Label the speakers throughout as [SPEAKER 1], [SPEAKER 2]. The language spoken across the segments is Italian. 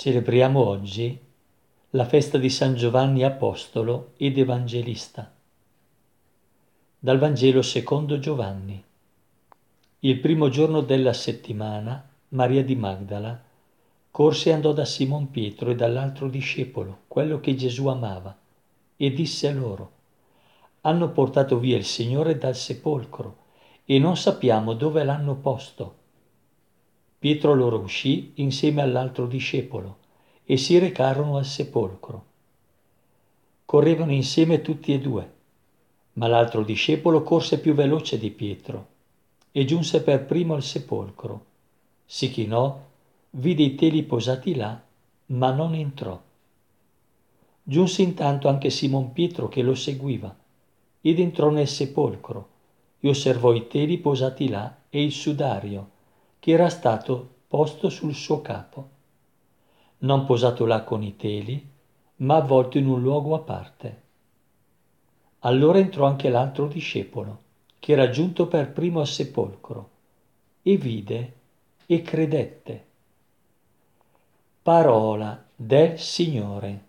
[SPEAKER 1] Celebriamo oggi la festa di San Giovanni Apostolo ed Evangelista. Dal Vangelo secondo Giovanni. Il primo giorno della settimana, Maria di Magdala corse e andò da Simon Pietro e dall'altro discepolo, quello che Gesù amava, e disse loro, hanno portato via il Signore dal sepolcro e non sappiamo dove l'hanno posto. Pietro loro uscì insieme all'altro discepolo e si recarono al sepolcro. Correvano insieme tutti e due, ma l'altro discepolo corse più veloce di Pietro e giunse per primo al sepolcro. Si chinò, vide i teli posati là, ma non entrò. Giunse intanto anche Simon Pietro che lo seguiva ed entrò nel sepolcro e osservò i teli posati là e il sudario che era stato posto sul suo capo, non posato là con i teli, ma avvolto in un luogo a parte. Allora entrò anche l'altro discepolo, che era giunto per primo al sepolcro, e vide e credette. Parola del Signore.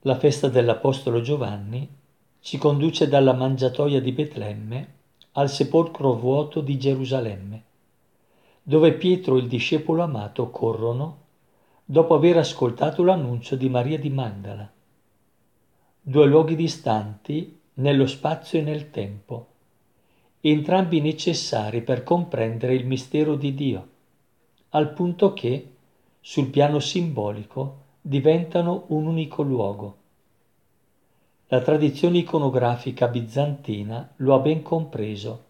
[SPEAKER 1] La festa dell'Apostolo Giovanni ci conduce dalla mangiatoia di Betlemme al sepolcro vuoto di Gerusalemme, dove Pietro e il discepolo amato corrono dopo aver ascoltato l'annuncio di Maria di Magdala. Due luoghi distanti nello spazio e nel tempo, entrambi necessari per comprendere il mistero di Dio, al punto che, sul piano simbolico, diventano un unico luogo. La tradizione iconografica bizantina lo ha ben compreso,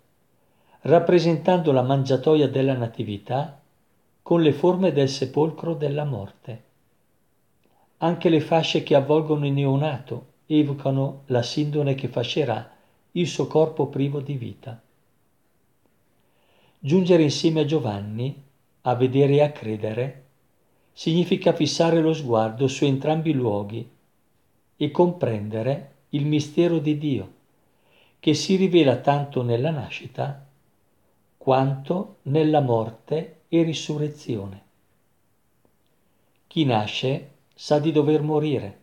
[SPEAKER 1] rappresentando la mangiatoia della Natività con le forme del sepolcro della morte. Anche le fasce che avvolgono il neonato evocano la sindone che fascerà il suo corpo privo di vita. Giungere insieme a Giovanni, a vedere e a credere, significa fissare lo sguardo su entrambi i luoghi e comprendere il mistero di Dio, che si rivela tanto nella nascita quanto nella morte e risurrezione. Chi nasce sa di dover morire.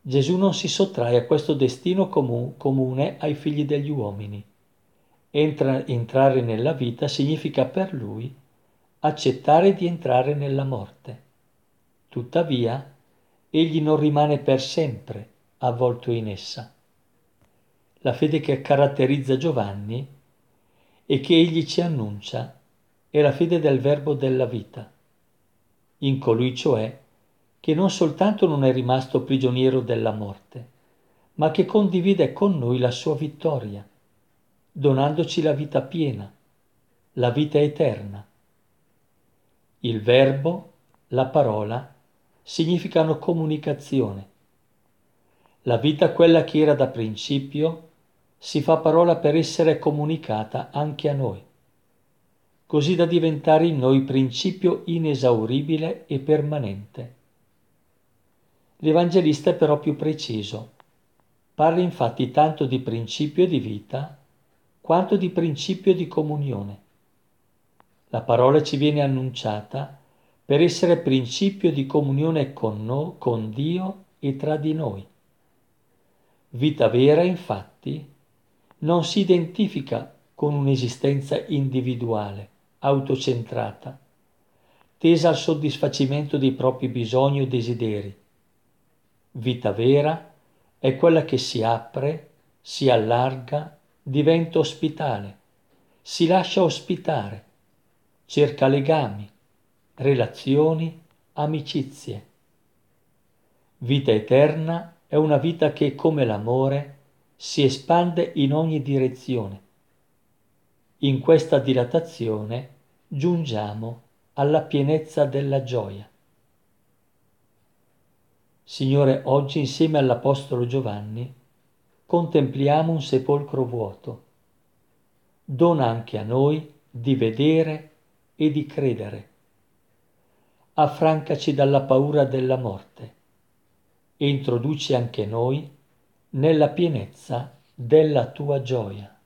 [SPEAKER 1] Gesù non si sottrae a questo destino comu- comune ai figli degli uomini. Entra, entrare nella vita significa per lui accettare di entrare nella morte. Tuttavia, egli non rimane per sempre avvolto in essa. La fede che caratterizza Giovanni e che egli ci annuncia è la fede del verbo della vita, in colui cioè che non soltanto non è rimasto prigioniero della morte, ma che condivide con noi la sua vittoria, donandoci la vita piena, la vita eterna. Il verbo, la parola, significano comunicazione la vita, quella che era da principio, si fa parola per essere comunicata anche a noi, così da diventare in noi principio inesauribile e permanente. L'Evangelista è però più preciso. Parla infatti tanto di principio di vita quanto di principio di comunione. La parola ci viene annunciata per essere principio di comunione con, noi, con Dio e tra di noi. Vita vera, infatti, non si identifica con un'esistenza individuale, autocentrata, tesa al soddisfacimento dei propri bisogni o desideri. Vita vera è quella che si apre, si allarga, diventa ospitale, si lascia ospitare, cerca legami, relazioni, amicizie. Vita eterna è una vita che, come l'amore, si espande in ogni direzione. In questa dilatazione giungiamo alla pienezza della gioia. Signore, oggi insieme all'Apostolo Giovanni contempliamo un sepolcro vuoto. Dona anche a noi di vedere e di credere. Affrancaci dalla paura della morte introduci anche noi nella pienezza della tua gioia.